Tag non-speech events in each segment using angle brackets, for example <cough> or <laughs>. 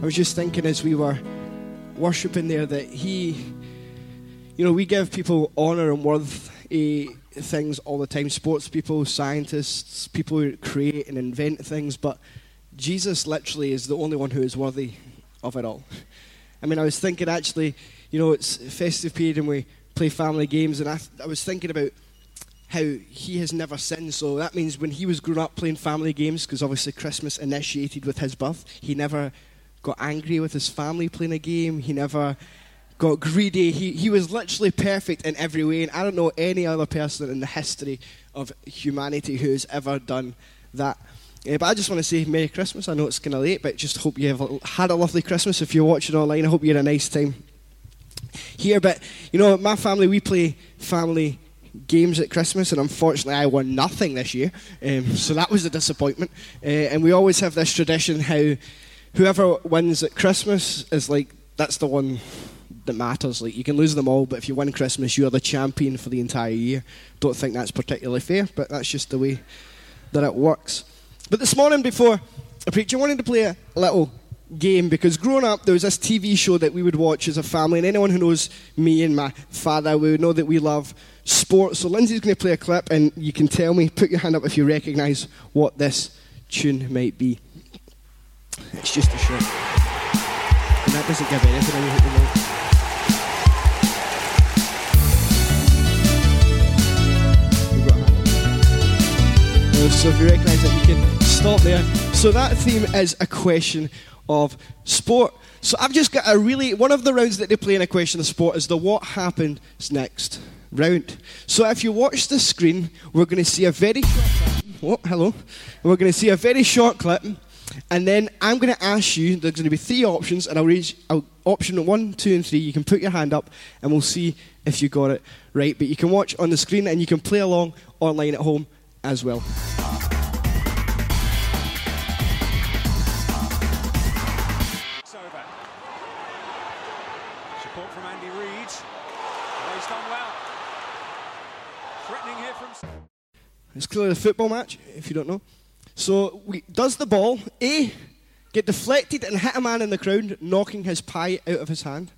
I was just thinking as we were worshiping there that He, you know, we give people honor and worth uh, things all the time sports people, scientists, people who create and invent things, but Jesus literally is the only one who is worthy of it all. I mean, I was thinking actually, you know, it's festive period and we play family games, and I, I was thinking about how he has never sinned. So that means when he was growing up playing family games, because obviously Christmas initiated with his birth, he never got angry with his family playing a game. He never got greedy. He, he was literally perfect in every way. And I don't know any other person in the history of humanity who's ever done that. Yeah, but I just want to say Merry Christmas. I know it's kind of late, but just hope you have had a lovely Christmas. If you're watching online, I hope you had a nice time here. But, you know, my family, we play family games at Christmas, and unfortunately, I won nothing this year. Um, so that was a disappointment. Uh, and we always have this tradition how whoever wins at Christmas is like, that's the one that matters. Like, you can lose them all, but if you win Christmas, you're the champion for the entire year. Don't think that's particularly fair, but that's just the way that it works. But this morning, before I preach, I wanted to play a little game because growing up, there was this TV show that we would watch as a family, and anyone who knows me and my father would know that we love sports. So Lindsay's going to play a clip, and you can tell me, put your hand up if you recognise what this tune might be. It's just a show. And that doesn't give anything away at the moment. So if you recognise it, you can stop there. So that theme is a question of sport. So I've just got a really one of the rounds that they play in a question of sport is the what happened next round. So if you watch the screen, we're going to see a very short Oh, hello. We're going to see a very short clip, oh, and then I'm going to ask you. There's going to be three options, and I'll read I'll, option one, two, and three. You can put your hand up, and we'll see if you got it right. But you can watch on the screen, and you can play along online at home as well. Support from Andy Reid. He's done well. Threatening here from. It's clearly a football match, if you don't know. So, we, does the ball A get deflected and hit a man in the crowd, knocking his pie out of his hand?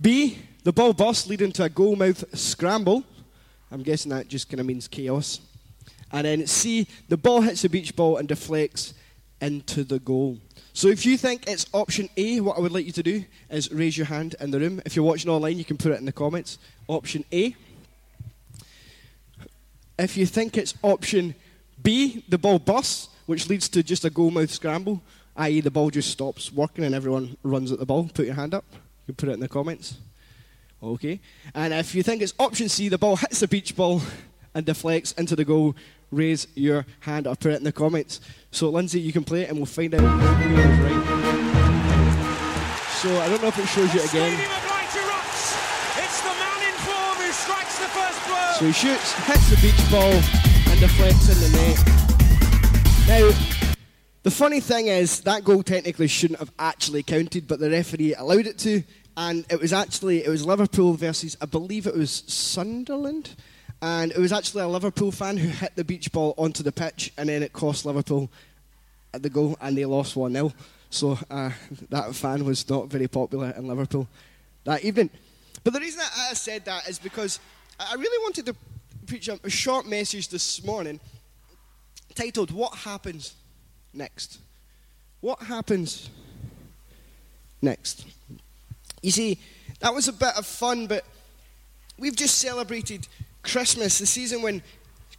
B, the ball bursts, leading to a goal mouth scramble. I'm guessing that just kind of means chaos. And then C, the ball hits the beach ball and deflects into the goal. So if you think it's option A, what I would like you to do is raise your hand in the room. If you're watching online, you can put it in the comments. Option A. If you think it's option B, the ball busts, which leads to just a goal mouth scramble, i.e., the ball just stops working and everyone runs at the ball, put your hand up. You can put it in the comments. Okay. And if you think it's option C, the ball hits the beach ball and deflects into the goal, raise your hand or put it in the comments. So, Lindsay, you can play it and we'll find out who is right. So, I don't know if it shows you again. Stadium of light erupts. It's the man in form who strikes the first blow. So he shoots, hits the beach ball, and deflects in the net. Now, the funny thing is, that goal technically shouldn't have actually counted, but the referee allowed it to, and it was actually, it was Liverpool versus, I believe it was Sunderland, and it was actually a Liverpool fan who hit the beach ball onto the pitch, and then it cost Liverpool the goal, and they lost 1 0. So uh, that fan was not very popular in Liverpool that evening. But the reason I said that is because I really wanted to preach a short message this morning titled, What Happens Next? What happens next? You see, that was a bit of fun, but we've just celebrated Christmas, the season when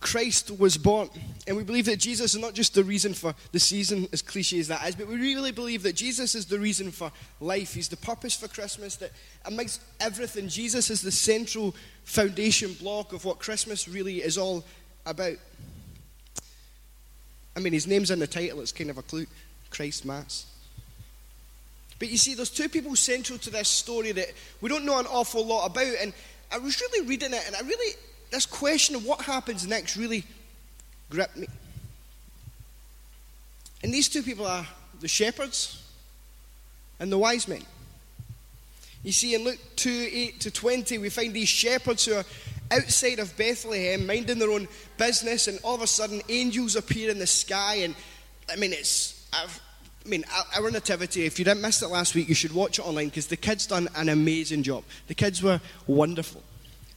Christ was born. And we believe that Jesus is not just the reason for the season, as cliche as that is, but we really believe that Jesus is the reason for life. He's the purpose for Christmas, that amidst everything, Jesus is the central foundation block of what Christmas really is all about. I mean, his name's in the title, it's kind of a clue Christ Mass. But you see, there's two people central to this story that we don't know an awful lot about. And I was really reading it, and I really, this question of what happens next really gripped me. And these two people are the shepherds and the wise men. You see, in Luke 2 8 to 20, we find these shepherds who are outside of Bethlehem, minding their own business, and all of a sudden, angels appear in the sky. And I mean, it's a I mean, our nativity, if you didn't miss it last week, you should watch it online because the kids done an amazing job. The kids were wonderful.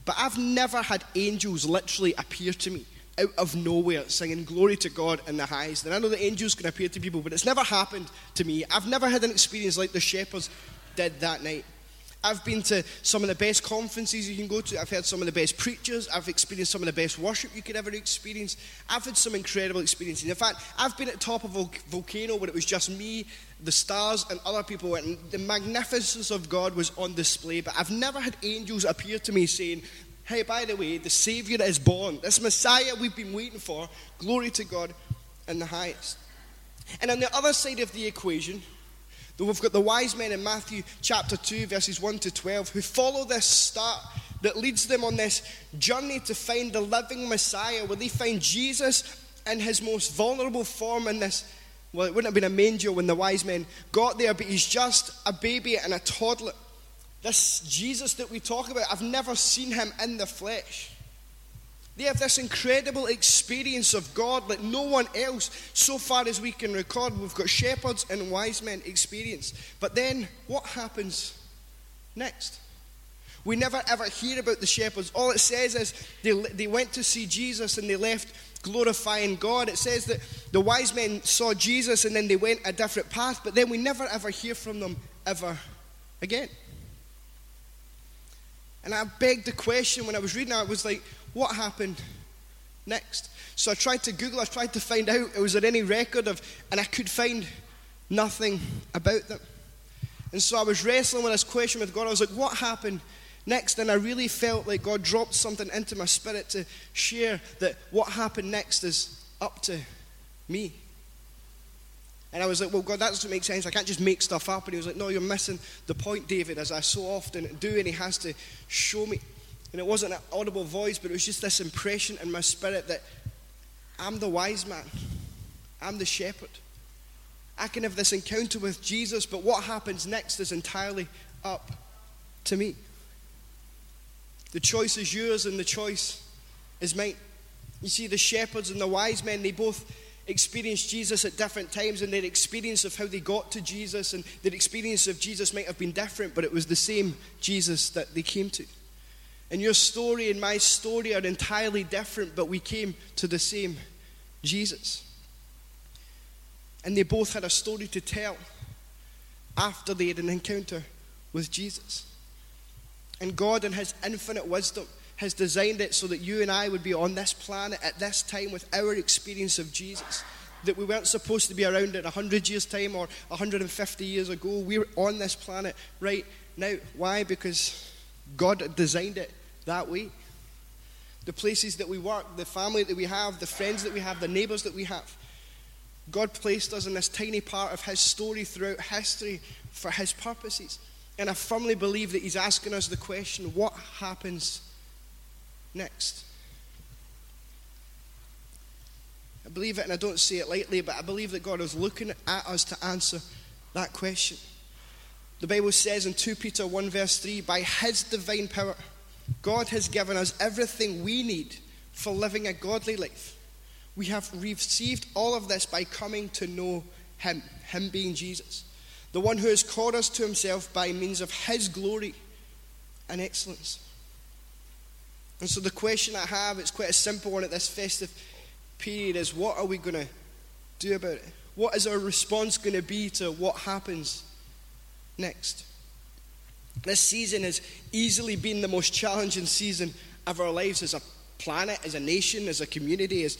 But I've never had angels literally appear to me out of nowhere singing glory to God in the highest. And I know that angels can appear to people, but it's never happened to me. I've never had an experience like the shepherds did that night. I've been to some of the best conferences you can go to. I've heard some of the best preachers. I've experienced some of the best worship you could ever experience. I've had some incredible experiences. In fact, I've been at the top of a volcano where it was just me, the stars, and other people, and the magnificence of God was on display. But I've never had angels appear to me saying, Hey, by the way, the Savior is born. This Messiah we've been waiting for. Glory to God in the highest. And on the other side of the equation, we've got the wise men in Matthew chapter 2, verses 1 to 12, who follow this star that leads them on this journey to find the living Messiah, where they find Jesus in his most vulnerable form in this. Well, it wouldn't have been a manger when the wise men got there, but he's just a baby and a toddler. This Jesus that we talk about, I've never seen him in the flesh. They have this incredible experience of God like no one else, so far as we can record. We've got shepherds and wise men experience. But then, what happens next? We never ever hear about the shepherds. All it says is they, they went to see Jesus and they left glorifying God. It says that the wise men saw Jesus and then they went a different path, but then we never ever hear from them ever again. And I begged the question when I was reading it, I was like, what happened next? So I tried to Google, I tried to find out, was there any record of, and I could find nothing about them. And so I was wrestling with this question with God. I was like, what happened next? And I really felt like God dropped something into my spirit to share that what happened next is up to me. And I was like, well, God, that doesn't make sense. I can't just make stuff up. And he was like, no, you're missing the point, David, as I so often do. And he has to show me. And it wasn't an audible voice, but it was just this impression in my spirit that I'm the wise man, I'm the shepherd. I can have this encounter with Jesus, but what happens next is entirely up to me. The choice is yours, and the choice is mine. You see, the shepherds and the wise men, they both experienced Jesus at different times, and their experience of how they got to Jesus and their experience of Jesus might have been different, but it was the same Jesus that they came to. And your story and my story are entirely different, but we came to the same Jesus. And they both had a story to tell after they had an encounter with Jesus. And God, in His infinite wisdom, has designed it so that you and I would be on this planet at this time with our experience of Jesus. That we weren't supposed to be around in 100 years' time or 150 years ago. We're on this planet right now. Why? Because God designed it that way. The places that we work, the family that we have, the friends that we have, the neighbors that we have. God placed us in this tiny part of His story throughout history for His purposes. And I firmly believe that He's asking us the question what happens next? I believe it, and I don't say it lightly, but I believe that God is looking at us to answer that question. The Bible says in 2 Peter 1, verse 3 by His divine power, God has given us everything we need for living a godly life. We have received all of this by coming to know Him, Him being Jesus, the one who has called us to Himself by means of His glory and excellence. And so the question I have, it's quite a simple one at this festive period, is what are we going to do about it? What is our response going to be to what happens next? This season has easily been the most challenging season of our lives as a planet, as a nation, as a community. As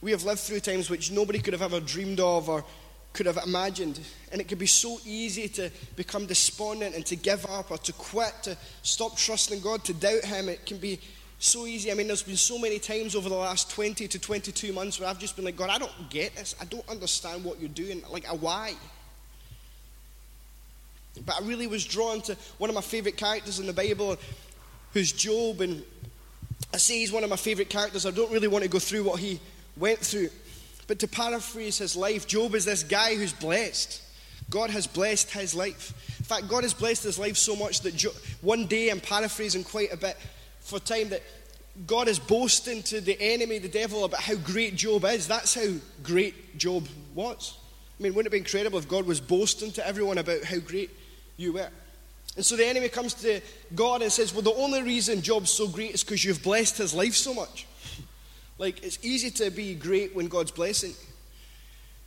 we have lived through times which nobody could have ever dreamed of or could have imagined. And it can be so easy to become despondent and to give up or to quit, to stop trusting God, to doubt Him. It can be so easy. I mean, there's been so many times over the last 20 to 22 months where I've just been like, God, I don't get this. I don't understand what you're doing. Like, why? But I really was drawn to one of my favorite characters in the Bible, who's Job. And I say he's one of my favorite characters. I don't really want to go through what he went through. But to paraphrase his life, Job is this guy who's blessed. God has blessed his life. In fact, God has blessed his life so much that Job, one day, I'm paraphrasing quite a bit for time, that God is boasting to the enemy, the devil, about how great Job is. That's how great Job was. I I mean, wouldn't it be incredible if God was boasting to everyone about how great you were? And so the enemy comes to God and says, Well, the only reason Job's so great is because you've blessed his life so much. Like, it's easy to be great when God's blessing.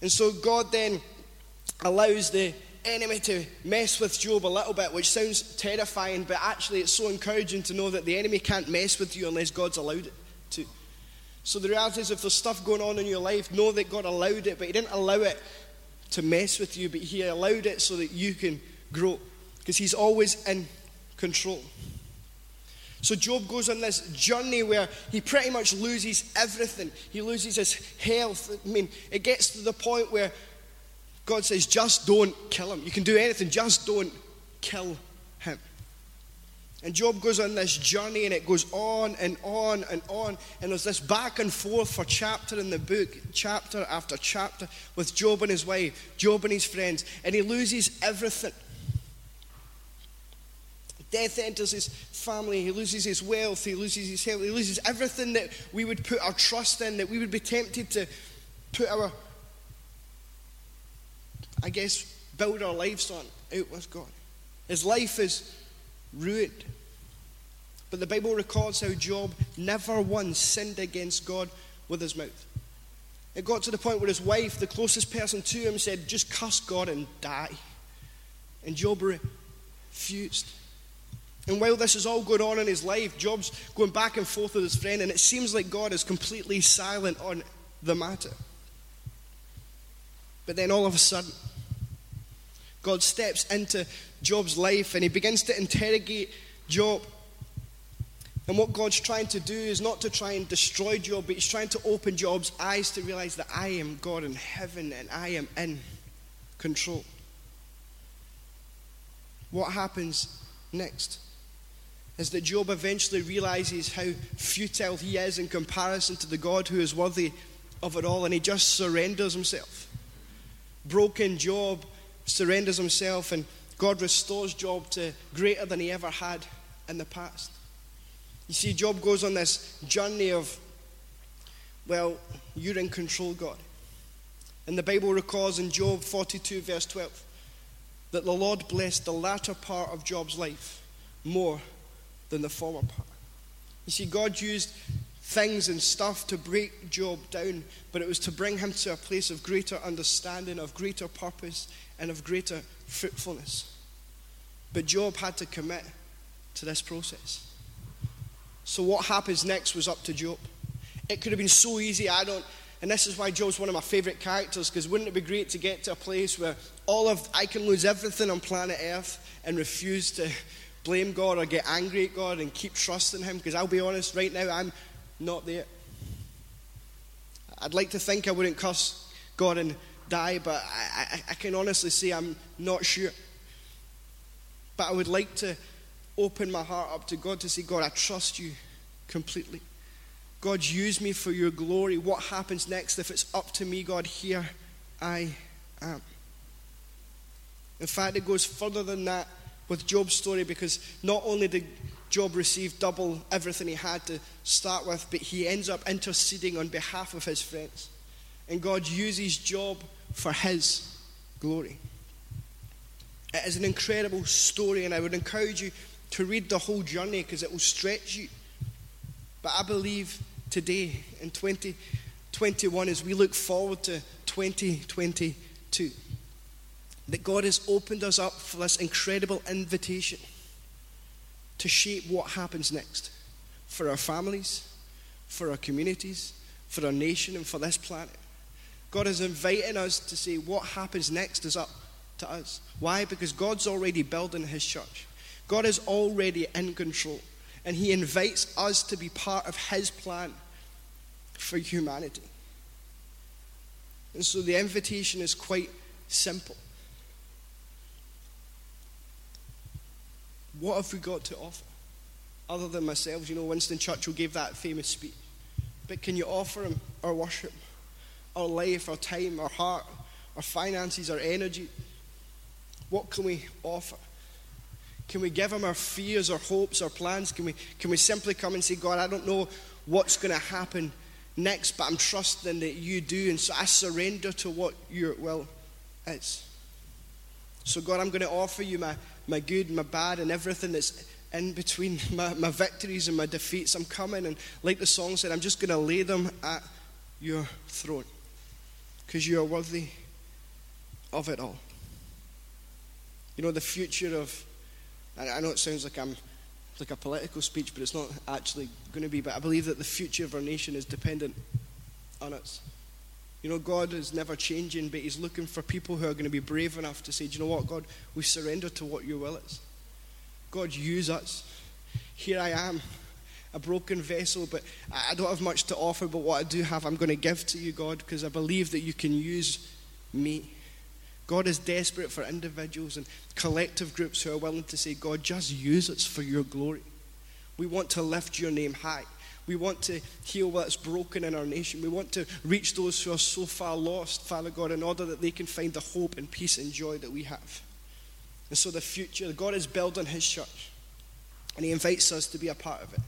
And so God then allows the enemy to mess with Job a little bit, which sounds terrifying, but actually it's so encouraging to know that the enemy can't mess with you unless God's allowed it to. So the reality is, if there's stuff going on in your life, know that God allowed it, but He didn't allow it to mess with you, but He allowed it so that you can grow, because He's always in control. So Job goes on this journey where he pretty much loses everything. He loses his health. I mean, it gets to the point where God says, just don't kill him. You can do anything, just don't kill him. And Job goes on this journey and it goes on and on and on. And there's this back and forth for chapter in the book, chapter after chapter, with Job and his wife, Job and his friends. And he loses everything. Death enters his family, he loses his wealth, he loses his health, he loses everything that we would put our trust in, that we would be tempted to put our, I guess, build our lives on out with God. His life is ruined. But the Bible records how Job never once sinned against God with his mouth. It got to the point where his wife, the closest person to him, said, Just curse God and die. And Job refused. And while this is all going on in his life, Job's going back and forth with his friend, and it seems like God is completely silent on the matter. But then all of a sudden, God steps into Job's life and he begins to interrogate Job. And what God's trying to do is not to try and destroy Job, but he's trying to open Job's eyes to realize that I am God in heaven and I am in control. What happens next? Is that Job eventually realizes how futile he is in comparison to the God who is worthy of it all, and he just surrenders himself. Broken Job surrenders himself, and God restores Job to greater than he ever had in the past. You see, Job goes on this journey of, well, you're in control, God. And the Bible records in Job 42, verse 12, that the Lord blessed the latter part of Job's life more than the former part. You see, God used things and stuff to break Job down, but it was to bring him to a place of greater understanding, of greater purpose, and of greater fruitfulness. But Job had to commit to this process. So, what happens next was up to Job. It could have been so easy. I don't, and this is why Job's one of my favorite characters, because wouldn't it be great to get to a place where all of I can lose everything on planet Earth and refuse to blame God or get angry at God and keep trusting Him? Because I'll be honest, right now I'm not there. I'd like to think I wouldn't curse God and die, but I, I, I can honestly say I'm not sure. But I would like to open my heart up to God to say, God, I trust you completely. God, use me for your glory. What happens next? If it's up to me, God, here I am. In fact, it goes further than that with Job's story because not only did Job receive double everything he had to start with, but he ends up interceding on behalf of his friends. And God uses Job for his glory. It is an incredible story, and I would encourage you to read the whole journey because it will stretch you. But I believe today, in 2021, as we look forward to 2022, that God has opened us up for this incredible invitation to shape what happens next for our families, for our communities, for our nation, and for this planet. God is inviting us to say what happens next is up to us. Why? Because God's already building his church. God is already in control. And he invites us to be part of his plan for humanity. And so the invitation is quite simple. What have we got to offer? Other than myself, you know, Winston Churchill gave that famous speech. But can you offer him our worship, our life, our time, our heart, our finances, our energy? What can we offer? Can we give him our fears, our hopes, our plans? Can we, can we simply come and say, God, I don't know what's going to happen next, but I'm trusting that you do, and so I surrender to what your will is. So, God, I'm going to offer you my, my good, my bad, and everything that's in between <laughs> my, my victories and my defeats. I'm coming, and like the song said, I'm just going to lay them at your throne because you are worthy of it all. You know, the future of, I know it sounds like I'm like a political speech, but it's not actually going to be. But I believe that the future of our nation is dependent on us. You know, God is never changing, but He's looking for people who are going to be brave enough to say, Do you know what, God, we surrender to what your will is. God, use us. Here I am, a broken vessel, but I don't have much to offer, but what I do have, I'm going to give to you, God, because I believe that you can use me. God is desperate for individuals and collective groups who are willing to say, God, just use us for your glory. We want to lift your name high. We want to heal what's broken in our nation. We want to reach those who are so far lost, Father God, in order that they can find the hope and peace and joy that we have. And so the future, God is building his church, and he invites us to be a part of it.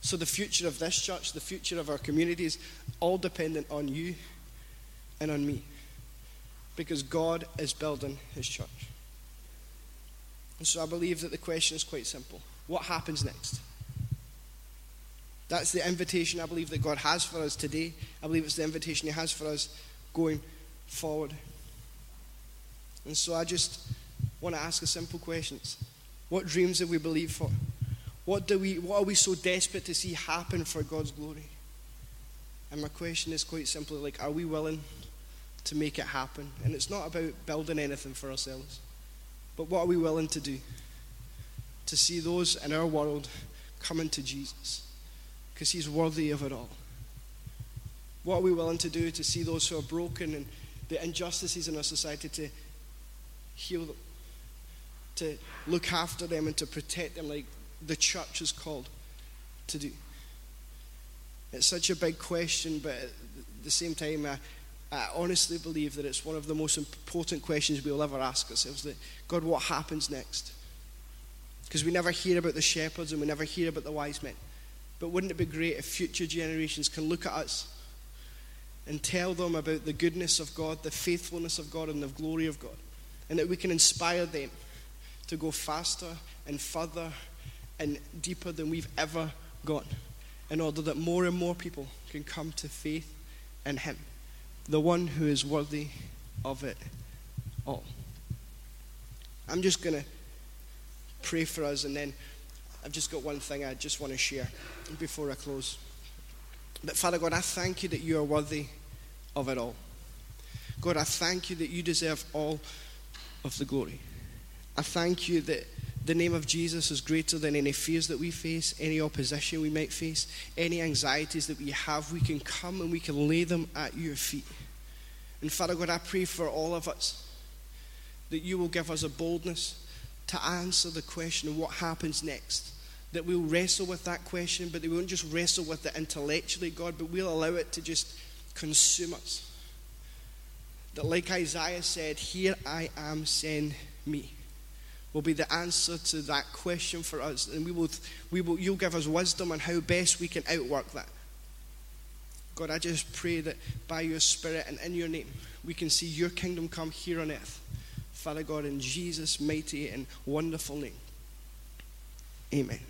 So the future of this church, the future of our communities, all dependent on you and on me. Because God is building his church. And so I believe that the question is quite simple. What happens next? That's the invitation I believe that God has for us today. I believe it's the invitation He has for us going forward. And so I just want to ask a simple question What dreams have we believed for? What, do we, what are we so desperate to see happen for God's glory? And my question is quite simply like, are we willing to make it happen? And it's not about building anything for ourselves, but what are we willing to do to see those in our world coming to Jesus? Because He's worthy of it all. What are we willing to do to see those who are broken and the injustices in our society to heal them, to look after them and to protect them like the church is called to do? It's such a big question, but at the same time, I, I honestly believe that it's one of the most important questions we'll ever ask ourselves that God, what happens next? Because we never hear about the shepherds and we never hear about the wise men. But wouldn't it be great if future generations can look at us and tell them about the goodness of God, the faithfulness of God, and the glory of God? And that we can inspire them to go faster and further and deeper than we've ever gone in order that more and more people can come to faith in Him, the one who is worthy of it all. I'm just going to pray for us and then I've just got one thing I just want to share before I close. But Father God, I thank you that you are worthy of it all. God, I thank you that you deserve all of the glory. I thank you that the name of Jesus is greater than any fears that we face, any opposition we might face, any anxieties that we have. We can come and we can lay them at your feet. And Father God, I pray for all of us that you will give us a boldness to answer the question of what happens next. That we'll wrestle with that question, but we won't just wrestle with it intellectually, God, but we'll allow it to just consume us. That, like Isaiah said, Here I am, send me, will be the answer to that question for us. And we will, we will, you'll give us wisdom on how best we can outwork that. God, I just pray that by your Spirit and in your name, we can see your kingdom come here on earth Father God, in Jesus' mighty and wonderful name. Amen.